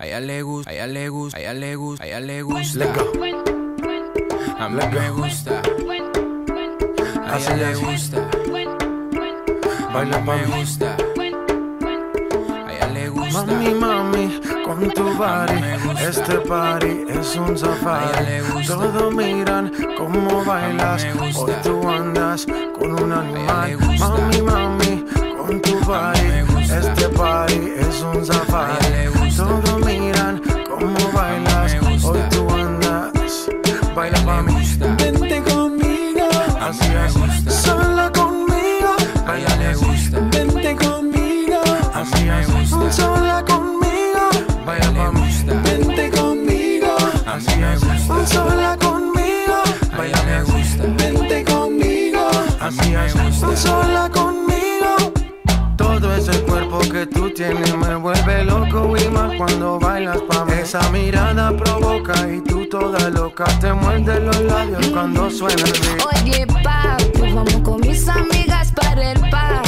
A ella le gusta, a ella le gusta, a ella le gusta, a ella le gusta. A mí me gusta. A Así ella le es. gusta. A Baila pa' me gusta. A ella le gusta. Mami, mami, con tu body, este party es un safari. Todos miran cómo bailas, hoy tú andas con un animal. Mami, mami, con tu body, este party es un safari. Todos cómo bailas, hoy tú andas. Baila pa' mí, vente conmigo, así me es. gusta. Sola conmigo, A ella le gusta. vente conmigo, así me es. gusta. Sola conmigo, baila pa' mí, vente conmigo, así me es. gusta. Sola conmigo, A ella le gusta. vente conmigo, así me es. gusta. Sola conmigo. Tú tienes me vuelve loco y más cuando bailas pa' mí. Esa mirada provoca y tú toda loca te muerde los labios cuando suena el beat. Oye, papi, vamos con mis amigas para el party.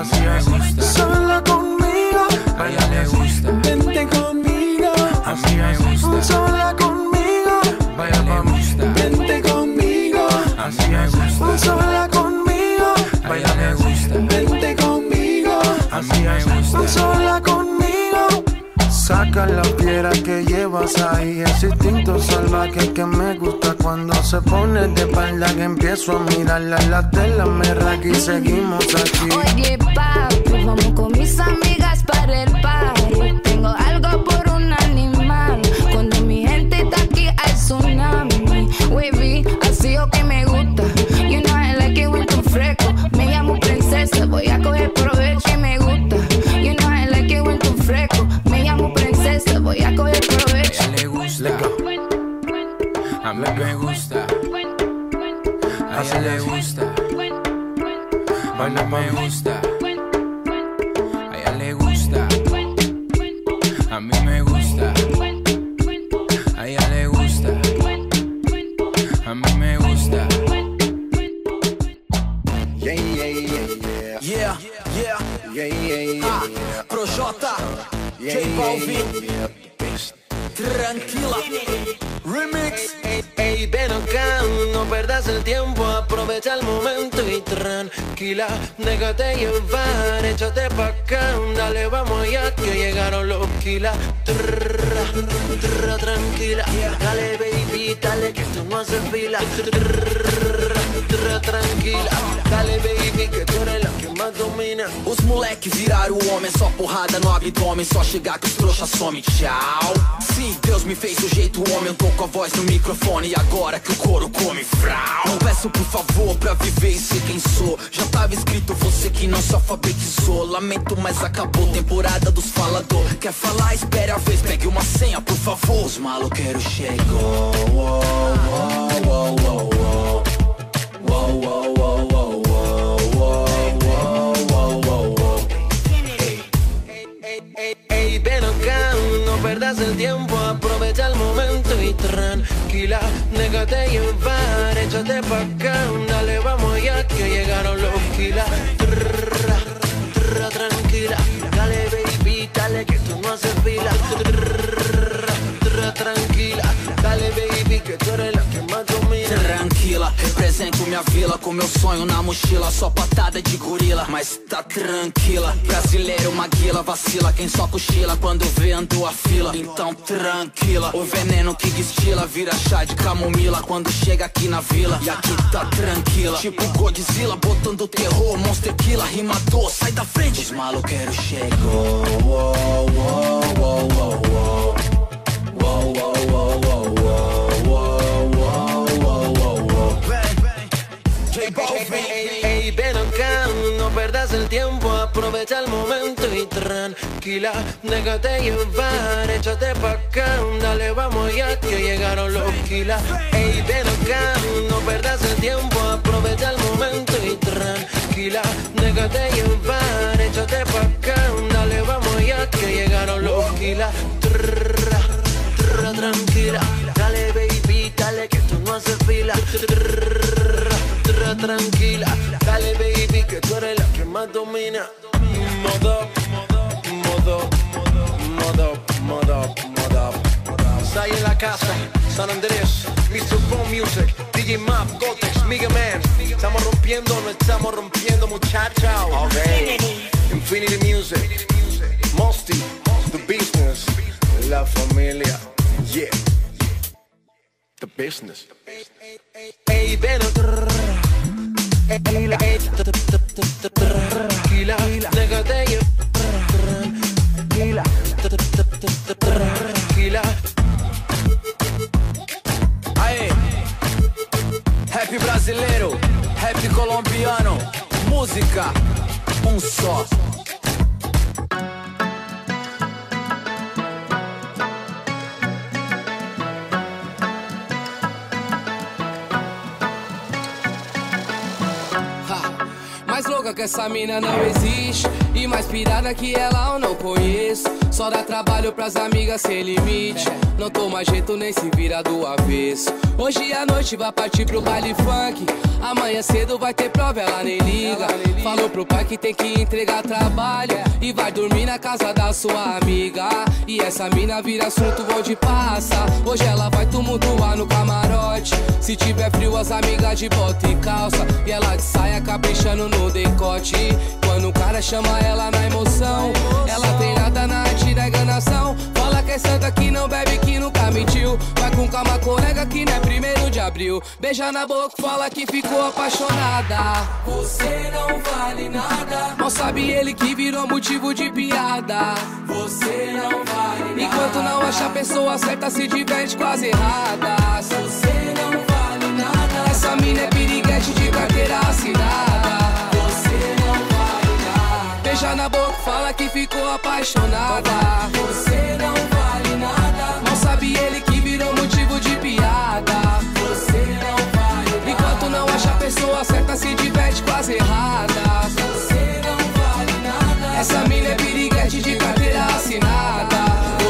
así me gusta. Sola conmigo, a ella le gusta. Vente conmigo, a mí me gusta. Sola conmigo, vaya me gusta. Vente conmigo, a mí me gusta. Sola conmigo, vaya me gusta. Vente conmigo, a mí me gusta. Sola conmigo. Saca la piedra que llevas ahí, ese instinto salvaje que me gusta cuando se pone de espalda que empiezo a mirarla, la tela me raga y seguimos aquí. Oye, papi, vamos con mis amigas para el A mí me gusta. A ella le gusta. Baila pa' Me mí. gusta. A ella le gusta. A mí me gusta. A ella le gusta. A mí me gusta. Yeah, yeah, yeah, yeah. Yeah, yeah, Yeah, yeah, yeah, ah, yeah. Projota, Yeah, J yeah, Balvin, yeah. tranquila, tranquila, déjate llevar, échate pa' acá, dale, vamos ya que llegaron los kilas. Trrra, trrra, tranquila, dale baby, dale que tú no haces fila. Trrra, tranquila, dale baby que tú eres la que más domina. Os moleque viraram homem, só porrada no abdômen, só chegar que os trouxas some, tchau. Se Deus me fez do jeito homem, eu tô com a voz no microfone e agora que o couro come frau. Não peço por favor pra viver e ser quem sou. Já tava escrito você que não se alfabetizou. Lamento, mas acabou temporada dos falador. Quer falar? Espere a vez, pegue uma senha, por favor. Os maloqueiros chegou. Perdas el tiempo, aprovecha el momento y tranquila, déjate llevar, échate pa' acá, dale, vamos ya que llegaron los kilas. Tranquila, represento minha vila Com meu sonho na mochila, só patada de gorila Mas tá tranquila, brasileiro maguila Vacila. Quem só cochila quando vê andou a fila. Então tranquila, o veneno que destila Vira chá de camomila quando chega aqui na vila. E aqui tá tranquila, tipo Godzilla Botando terror, monster killer, rimador Sai da frente, os maloqueiros chegou. Uou, uou, uou, tranquila, déjate llevar, échate pa' acá, dale, vamos ya que llegaron los kilas. Ey, ven acá, no perdas el tiempo, aprovecha el momento y tranquila, déjate llevar, échate pa' acá, dale, vamos ya que llegaron los kilas. Trrra, trrra, tranquila, dale baby, dale que esto no hace fila. Trrra, trrra, tranquila, dale baby que tú eres la que más domina. Modo, modo, modo, modo, modo. Sai en la casa, San Andrés, Mr. Phone Music, DJ Map, Gotex, Mega Man. Estamos rompiendo, no estamos rompiendo, muchachos. Infinity Music, Mosty, The Business, La Familia, yeah. The Business. Ven. Tranquila. Aê, rap brasileiro, rap colombiano, música, um só. Que essa mina não existe E mais pirada que ela eu não conheço. Só dá trabalho pras amigas sem limite. Não toma jeito nem se vira do avesso. Hoje à noite vai partir pro baile funk. Amanhã cedo vai ter prova, ela nem liga. Falou pro pai que tem que entregar trabalho. E vai dormir na casa da sua amiga. E essa mina vira assunto onde passa. Hoje ela vai tumultuar no camarote. Se tiver frio as amigas de bota e calça. E ela de saia caprichando no decote Quando o cara chama ela na emoção Ela tem nada na arte da enganação. Fala que é santa que não bebe que nunca mentiu. Vai com calma colega que não é primeiro de abril. Beija na boca fala que ficou apaixonada. Você não vale nada. Mal sabe ele que virou motivo de piada. Você não vale nada. Enquanto não acha a pessoa certa se diverte com as erradas Você não vale nada. Essa mina é piriguete de carteira assinada Beija na boca, fala que ficou apaixonada. Você não vale nada. Mal sabe ele que virou motivo de piada. Você não vale nada. Enquanto não acha a pessoa certa se diverte com as erradas Você não vale nada. Essa mina é piriguete de carteira assinada.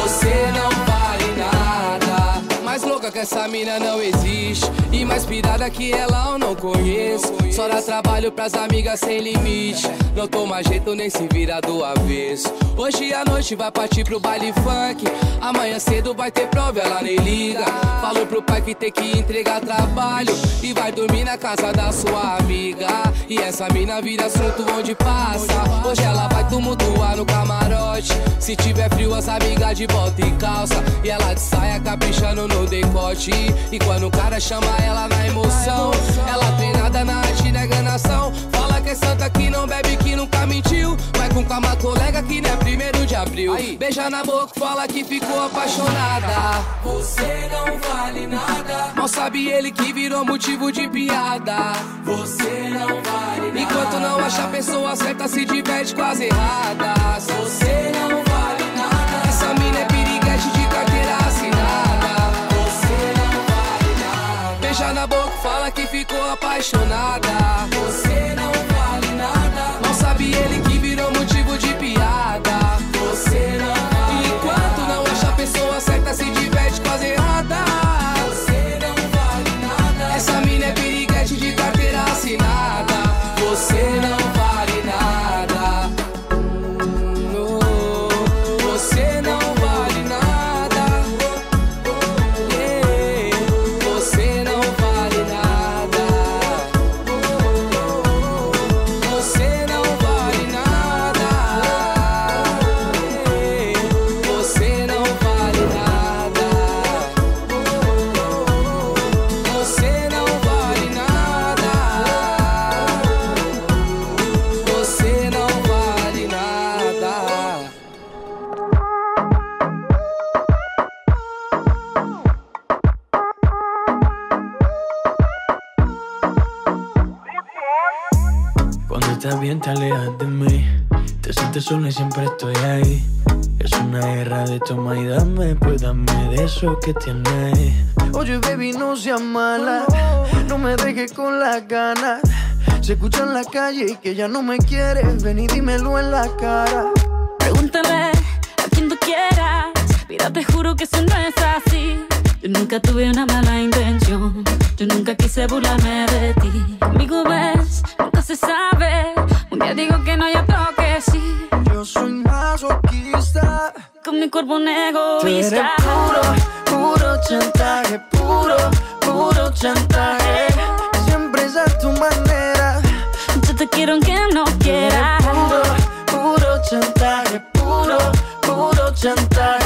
Você não vale nada. Mais louca que essa mina não existe E mais pirada que ela eu não conheço. Só dá trabalho pras amigas sem limite. Não toma jeito nem se vira do avesso. Hoje à noite vai partir pro baile funk. Amanhã cedo vai ter prova, ela nem liga. Falou pro pai que tem que entregar trabalho. E vai dormir na casa da sua amiga. E essa mina vira assunto onde passa. Hoje ela vai tumultuar no camarote. Se tiver frio as amigas de bota e calça. E ela de saia caprichando no decote. E quando o cara chama ela na emoção. Ela treinada na arte da enganação. Fala que é santa que não bebe que nunca mentiu. Vai com calma colega que não é primeiro de abril. Beija na boca fala que ficou apaixonada. Você não vale nada. Mal sabe ele que virou motivo de piada. Você não vale nada. Enquanto não acha a pessoa certa se diverte com as erradas Você na boca fala que ficou apaixonada. Você estás bien, te alejas de mí. Te sientes sola y siempre estoy ahí. Es una guerra de toma y dame, pues dame de eso que tienes. Oye, baby, no seas mala. No me dejes con las ganas. Se escucha en la calle y que ya no me quieres. Ven y dímelo en la cara. Pregúntale a quien tú quieras. Mira, te juro que eso no es así. Yo nunca tuve una mala intención. Yo nunca quise burlarme de ti. Amigo, ves, mi cuerpo un Tú eres egoísta. puro, puro chantaje, puro, puro chantaje. Siempre es a tu manera. Yo te quiero aunque no quieras. Puro, puro chantaje, puro, puro chantaje.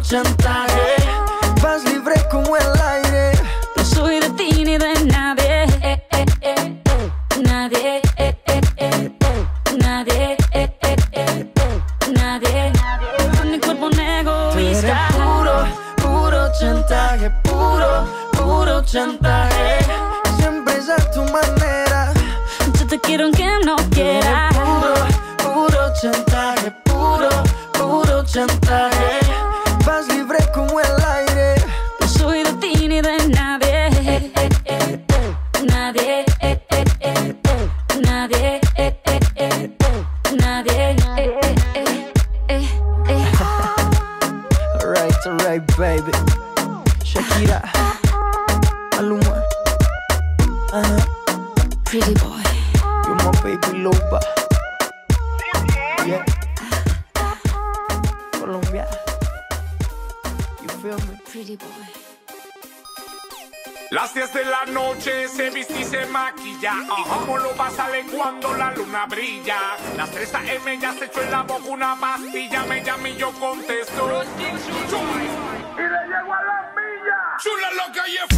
puro Ajá, como lo va sale cuando la luna brilla. Las 3 AM ya se echó en la boca una pastilla. Me llama y yo contesto. Y le llego a la milla. Chula lo que hay es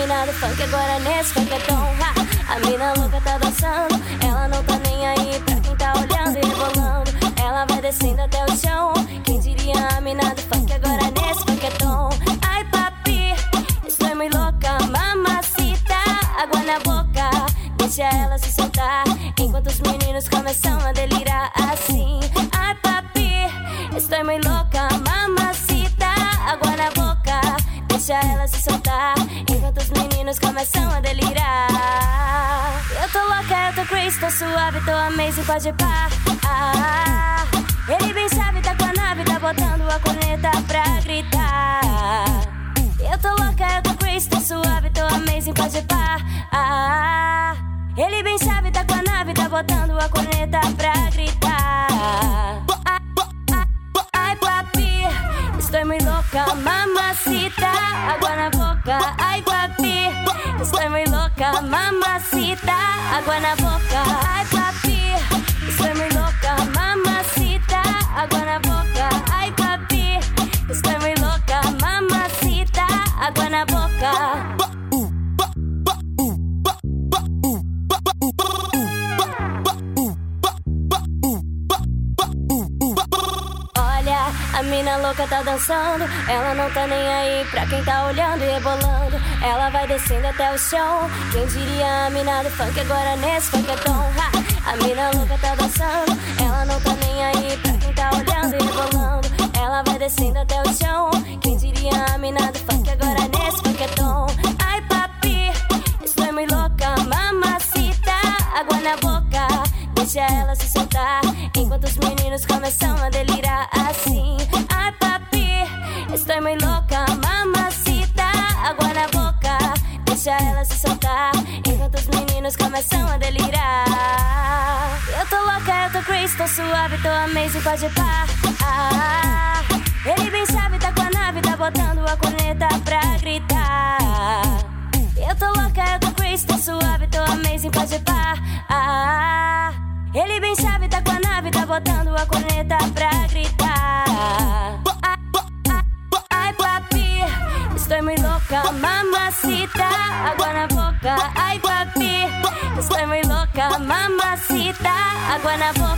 me now the fuck I got on this mamacita. Agua na boca, ai, papi, estoy muy loca, mamacita. Agua na boca, ai, papi, estoy muy loca, mamacita. Na boca, louca tá dançando. Ela não tá nem aí pra quem tá olhando e rebolando. Ela vai descendo até o chão. Quem diria a mina do funk agora nesse funketão? Ha! A mina louca tá dançando. Ela não tá nem aí pra quem tá olhando e rebolando. Ela vai descendo até o chão. Quem diria a mina do funk agora nesse funketão? Ai, papi, estou muito louca, mamacita. Água na boca. Deixa ela se soltar Enquanto os meninos começam a delirar assim estou muito louca Mamacita, água na boca Deixa ela se soltar Enquanto os meninos começam a delirar Eu tô louca, eu tô crazy, tô suave Tô amazing, pode pá ah, Ele bem sabe, tá com a nave Tá botando a corneta pra gritar eu tô louca, eu tô crazy, tô suave, tô amazing, pode pá. Ah, ele bem sabe, tá com a nave, tá botando a corneta pra gritar. loca, mamacita. Agua na boca, ay papi. Estoy muy loca, mamacita. Agua na boca.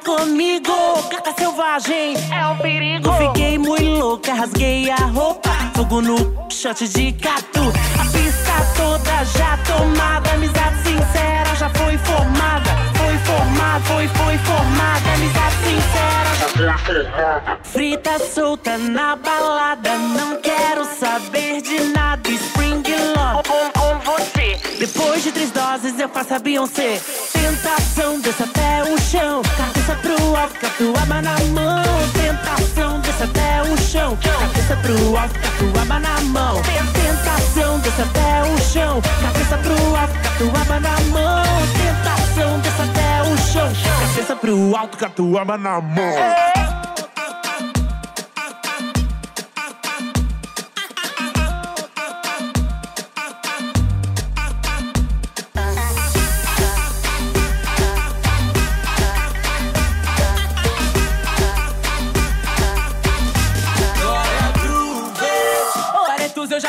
Comigo. Gata selvagem é um perigo. Fiquei muito louca, rasguei a roupa. Fogo no shot de catu. A pista toda já tomada. Amizade sincera já foi formada. Foi formada, foi, foi formada. Amizade sincera. Frita solta na balada. Não quero saber de nada. Spring Love você. Depois de três doses eu faço a Beyoncé. Tentação, desce até o chão. Cabeça pro alto, catuaba na mão. Tentação, desce até o chão. Cabeça pro alto, catuaba na mão. Tentação, desce até o chão. Cabeça pro alto, catuaba na mão. Tentação, desce até o chão. Cabeça pro alto, catuaba na mão.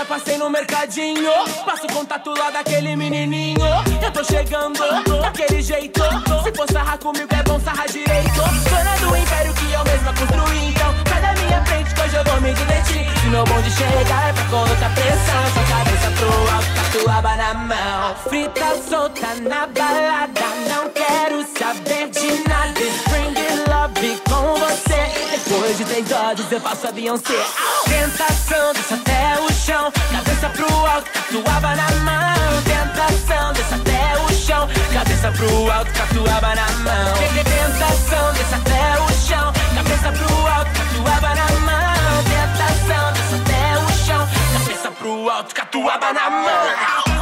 Passei no mercadinho. Passo o contato lá daquele menininho. Eu tô chegando daquele jeito. Se for sarrar comigo, é bom sarrar direito. Dona do império que eu mesma construí. Então, sai da minha frente que eu vou me divertir. Se meu bonde chegar, é pra colocar pressão. Sua cabeça pro alto, tatuaba na mão. Frita solta na balada. Não quero saber de nada. Spring com você. Depois de três doses, eu faço a Beyoncé. Tentação, desce até o chão. Cabeça pro alto, catuaba na mão. Tentação, desce até o chão. Cabeça pro alto, catuaba na mão. Tentação, desce até o chão. Cabeça pro alto, catuaba na mão. Tentação, desce até o chão. Cabeça pro alto, catuaba na mão.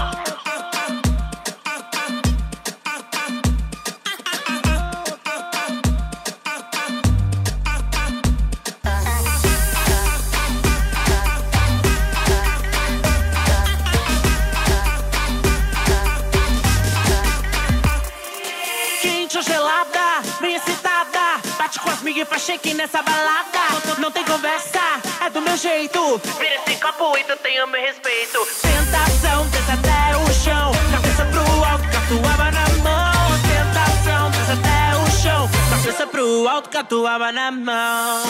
pra shake nessa balada. Não tem conversa, é do meu jeito. Vira esse copo e tu tenha meu respeito. Tentação, desce até o chão. Cabeça pro alto, catuaba na mão. Tentação, desce até o chão. Cabeça pro alto, catuaba na mão.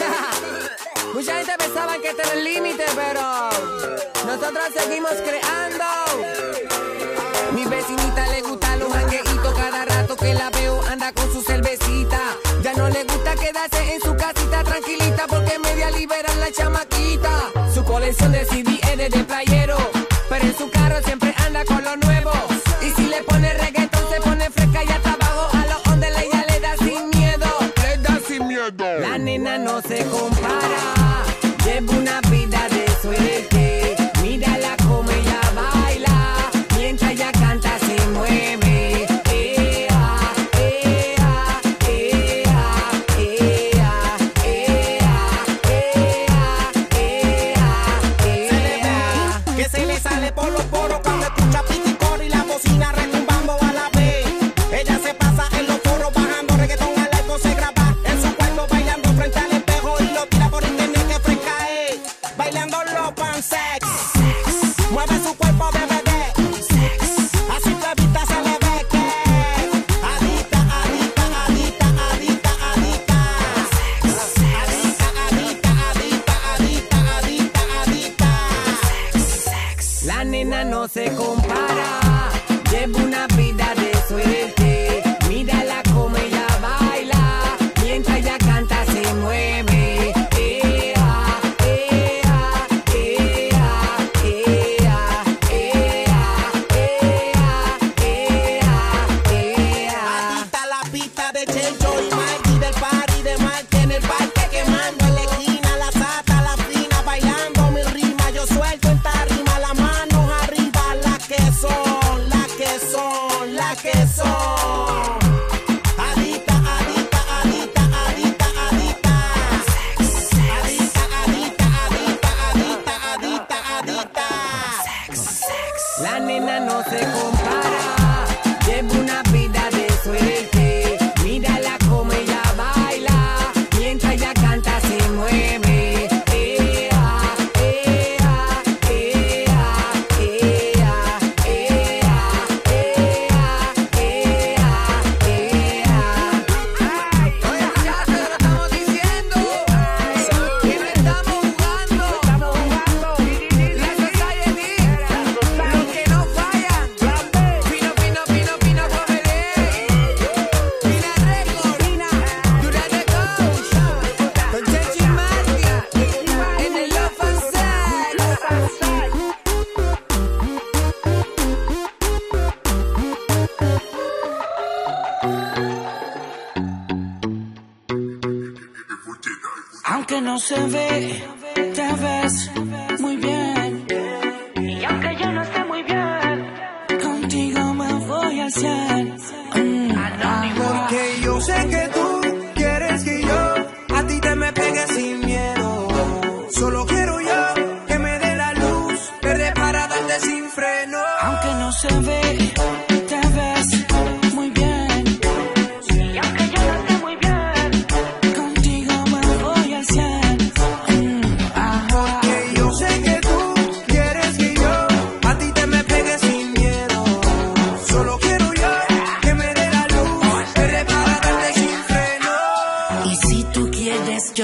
Mucha gente pensaba que este era el límite, pero Nosotros seguimos creando. Mi vecinita le gusta los mangueitos. Cada rato que la veo anda con su cervecita. Ya no le gusta quedarse en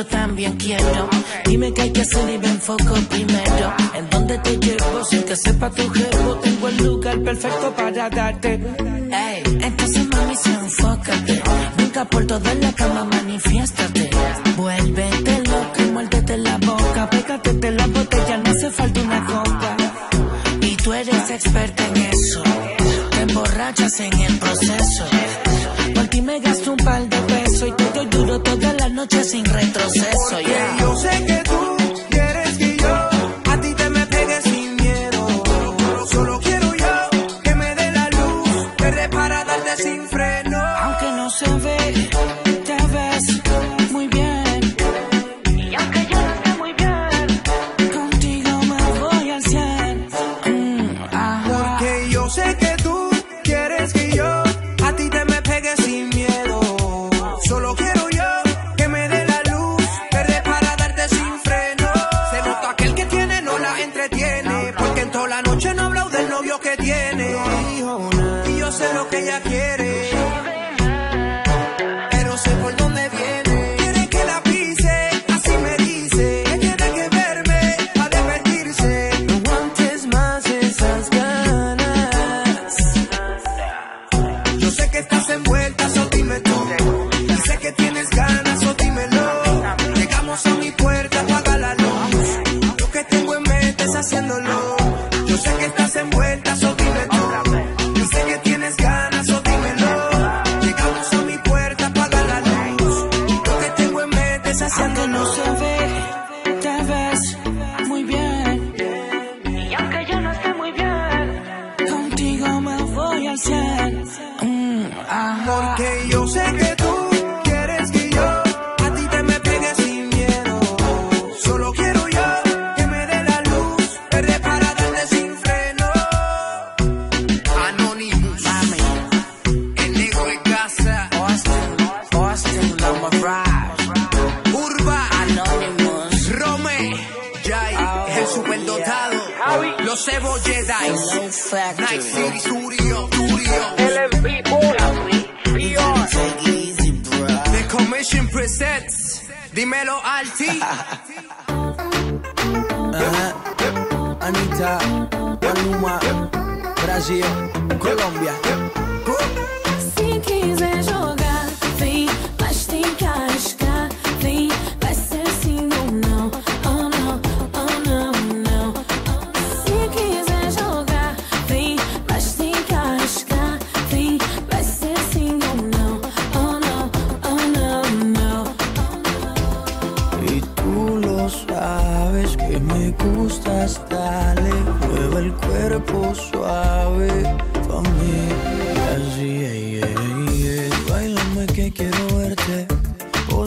también quiero. Dime qué hay que hacer y me enfoco primero. ¿En dónde te llevo? Sin que sepa tu jevo, tengo el lugar perfecto para darte. Ey, entonces mami, se enfócate. Nunca por todo en la cama,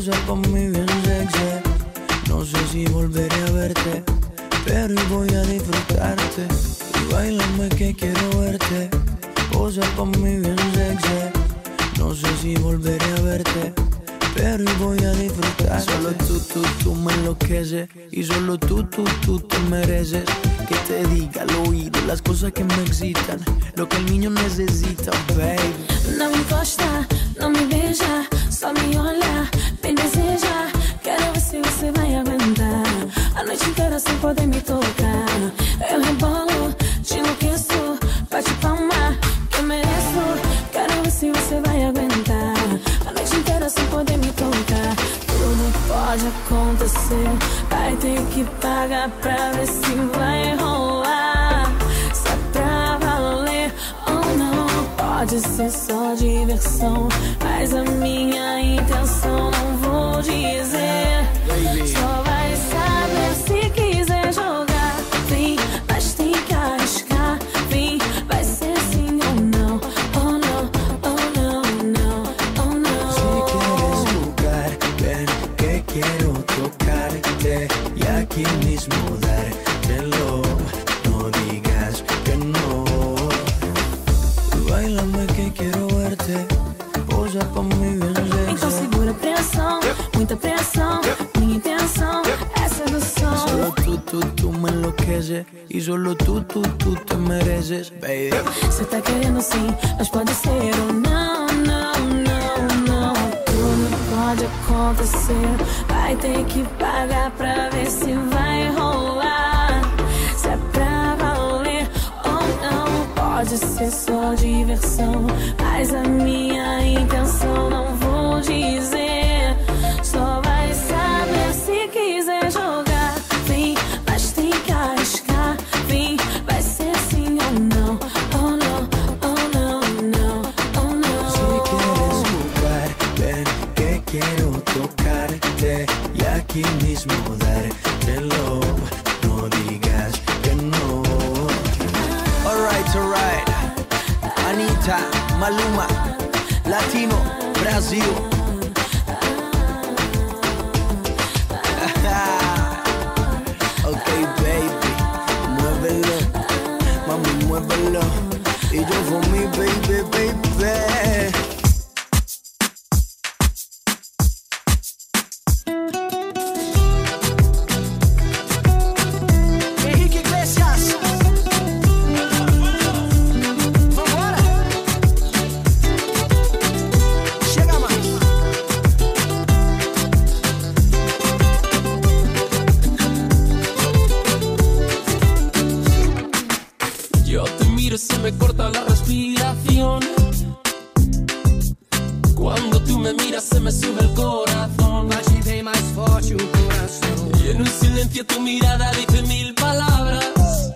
posa pa' mí bien. No sé si volveré a verte, pero voy a disfrutarte. Y bailame que quiero verte, posa pa' mí bien. No sé si volveré a verte. Pero voy a disfrutar. Solo tú, tú, tú me enloqueces. Y solo tú, tú, tú te mereces. Que te diga al oído las cosas que me excitan. Lo que el niño necesita, baby. Não me beija, só me olha, me deseja. Tocar. Eu rebolo, te enlouqueço, bate palma, que eu mereço. Quero ver se você vai aguentar a noite inteira sem poder me tocar. Tudo pode acontecer, vai ter que pagar pra ver se vai rolar. Se é pra valer ou não. Pode ser só diversão, mas a minha intenção não vou dizer. Só vai saber solo tú, tú, tú te mereces, baby. Você tá querendo sim, mas pode ser ou não, não, não, não. Tudo pode acontecer. Vai ter que pagar pra ver se vai rolar. Se é pra valer ou não. Pode ser só diversão, mas a minha intenção não vou Maluma, Latino, Brasil. ok, baby, muévelo, mami, muévelo. Y yo for mi baby. silencio tu mirada dice mil palabras.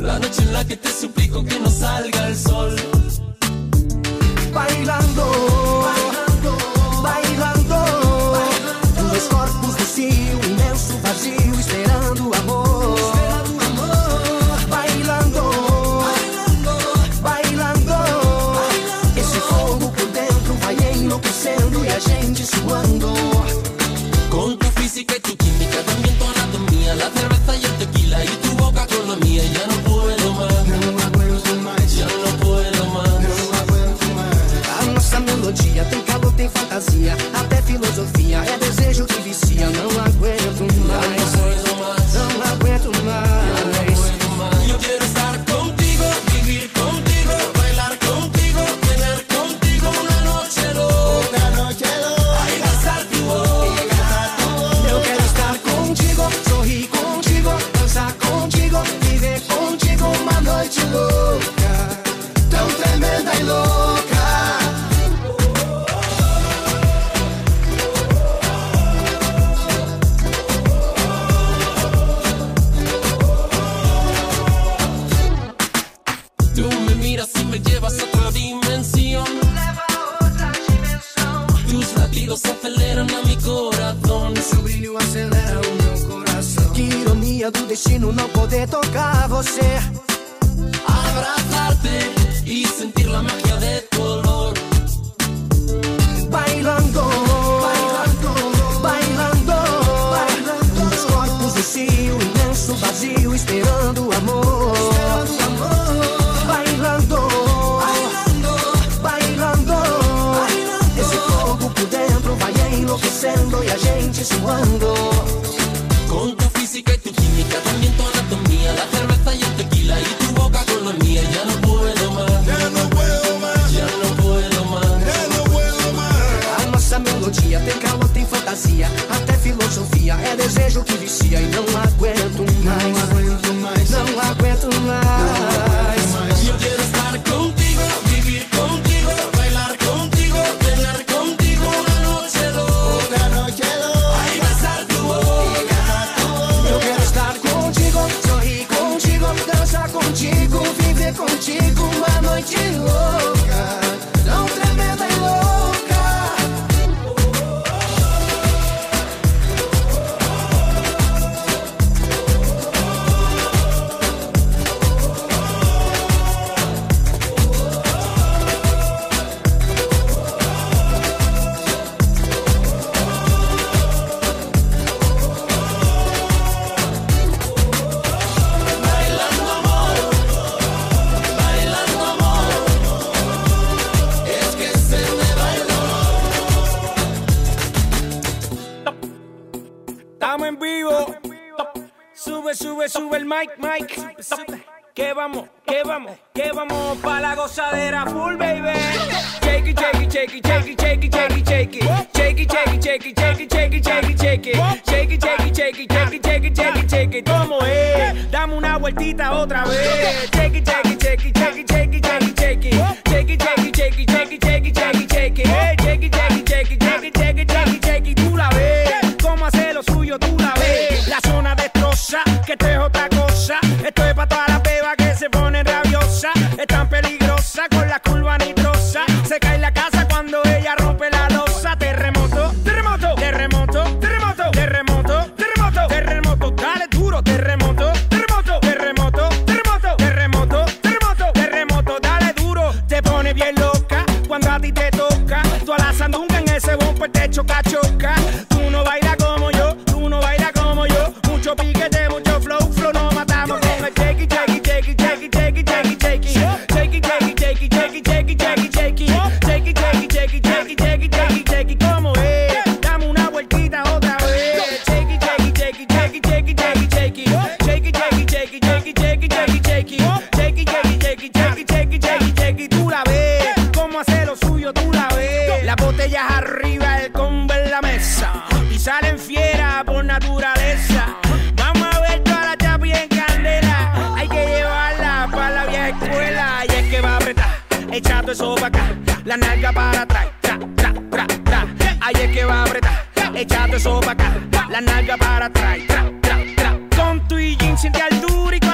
La noche en la que te suplico que no salga el sol. cuando vamos pa' la gozadera full, baby. Shake it, shake it, shake it, shake it, shake it, shake it, shake it. Shake it, shake it, shake it, shake it, shake it, shake it, shake it. Shake it, shake it, shake it, shake it, shake it, shake it, shake it. ¿Cómo es? Dame una vueltita otra vez. Shake it, shake it, shake it, shake it, shake it, shake it, shake it. Shake it, shake it, shake it, shake it, shake it, shake it, shake it. Shake it, shake it, shake. Tú la ves. Cómo hace lo suyo, tú la ves. La zona destroza, que esto es otra cosa. Esto es pa' todas las que se ponen rabia tan peligrosa, con la curva. Se cae la casa cuando ella rompe la losa. Terremoto, terremoto, terremoto, terremoto, terremoto, terremoto, terremoto, dale duro, terremoto. Terremoto, terremoto, terremoto, terremoto, terremoto, terremoto, dale duro. Te pone bien loca cuando a ti te toca. Tú a la sandunga en ese bumper te choca, choca. la nalga para atrás. Con tu y jean siente altura y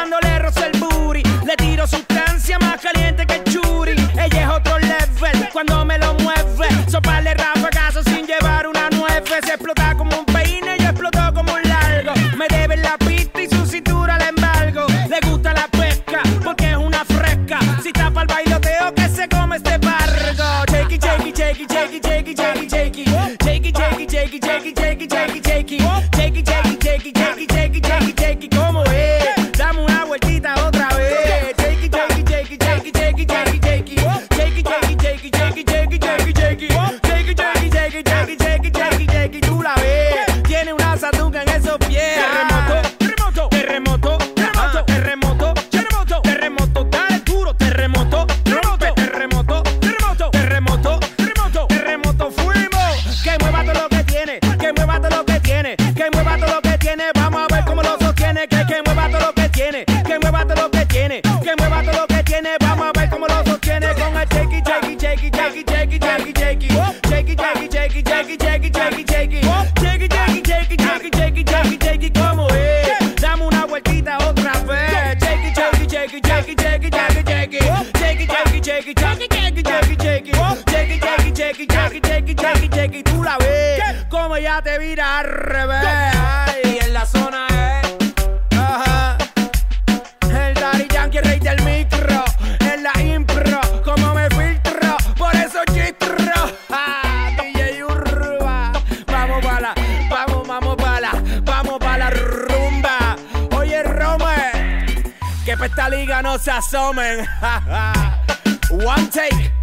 esta liga no se asomen. One take.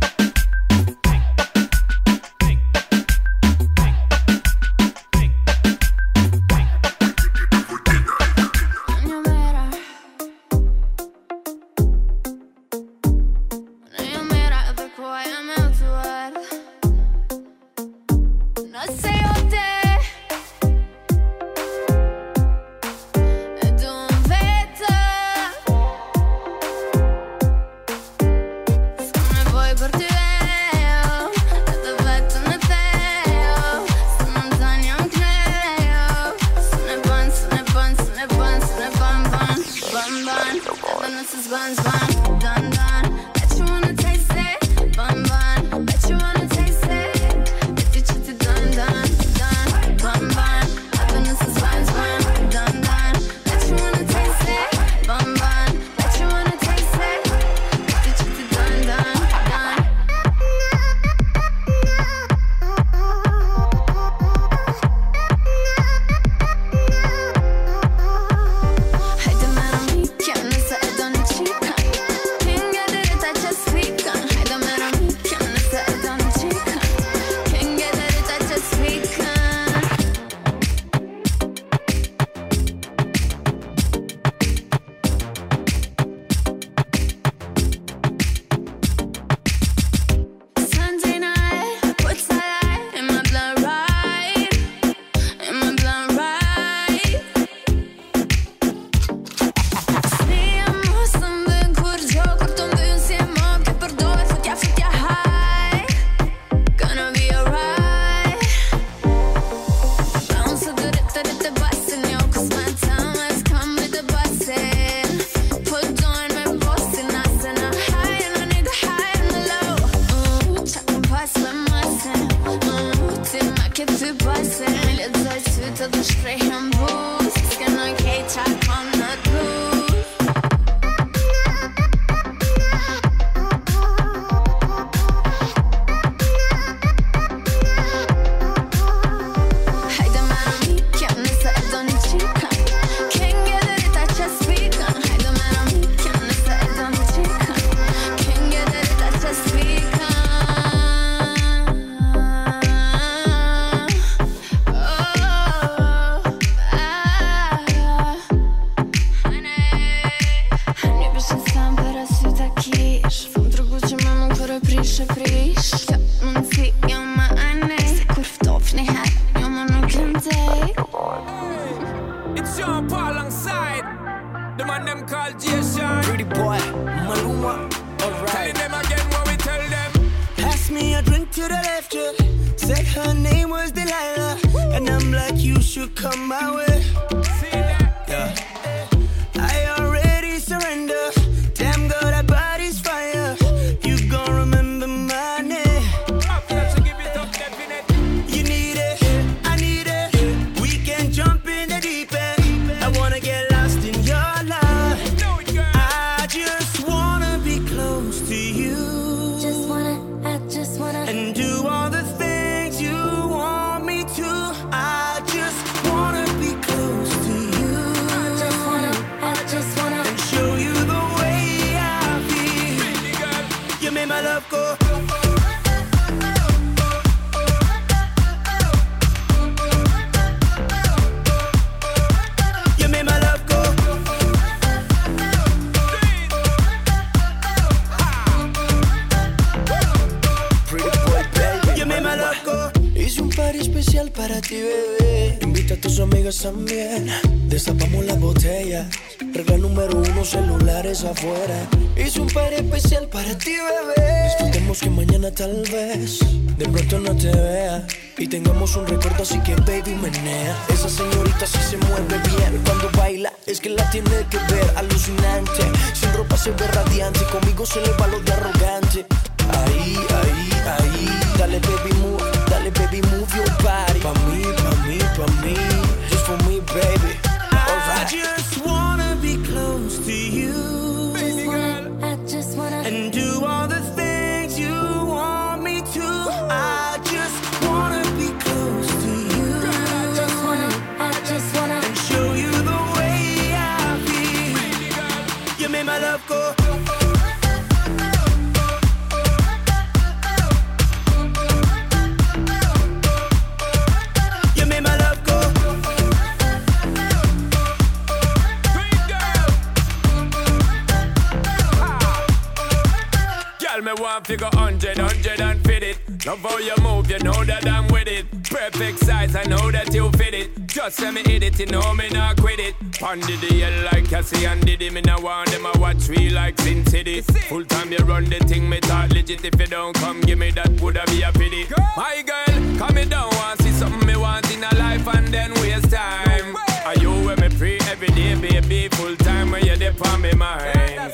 Cause say me hit it, you know me not quit it. Pondy the hell like Cassie and Diddy. Me not want them, I watch me like Sin City. Full time you run the thing, me thought legit. If you don't come, give me that, woulda be a pity. Girl. My girl, come me down, want see something me want in a life and then waste time. No Are you where me pray every day, baby? Full time when you're there for me mind.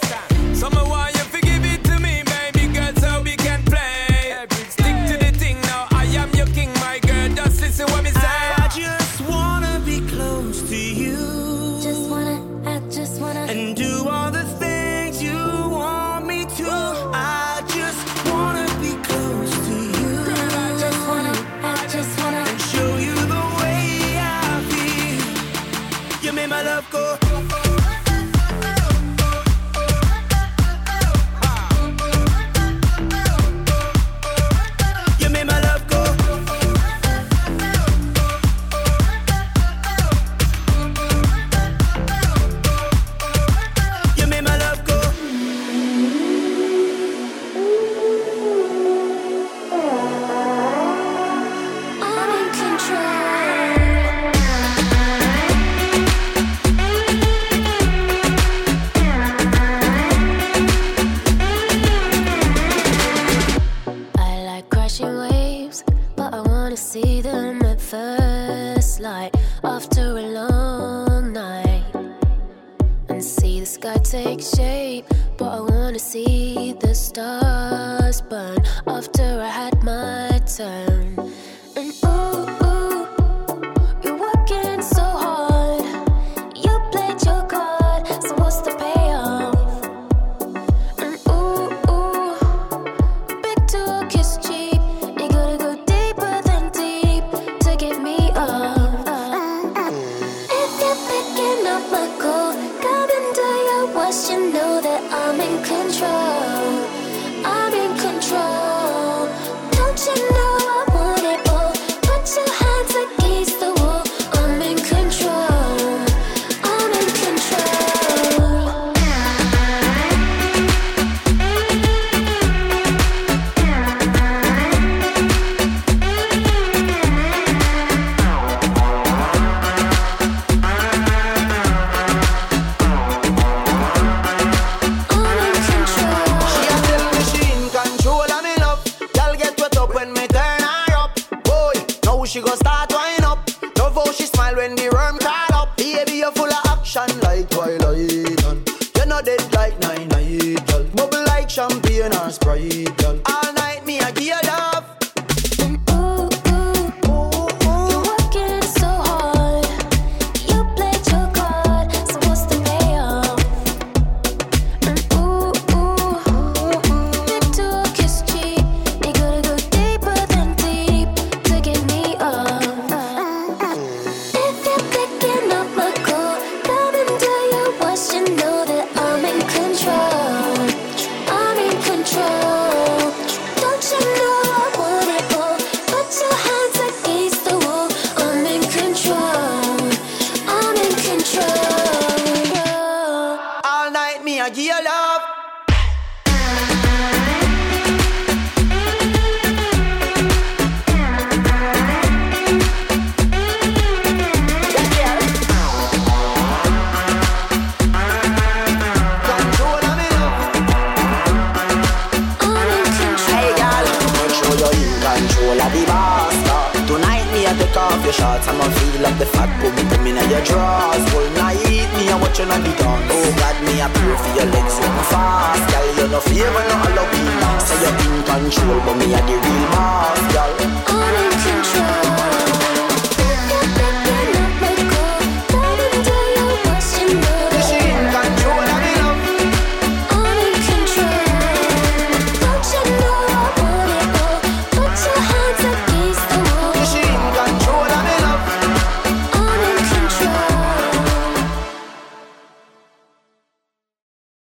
Some want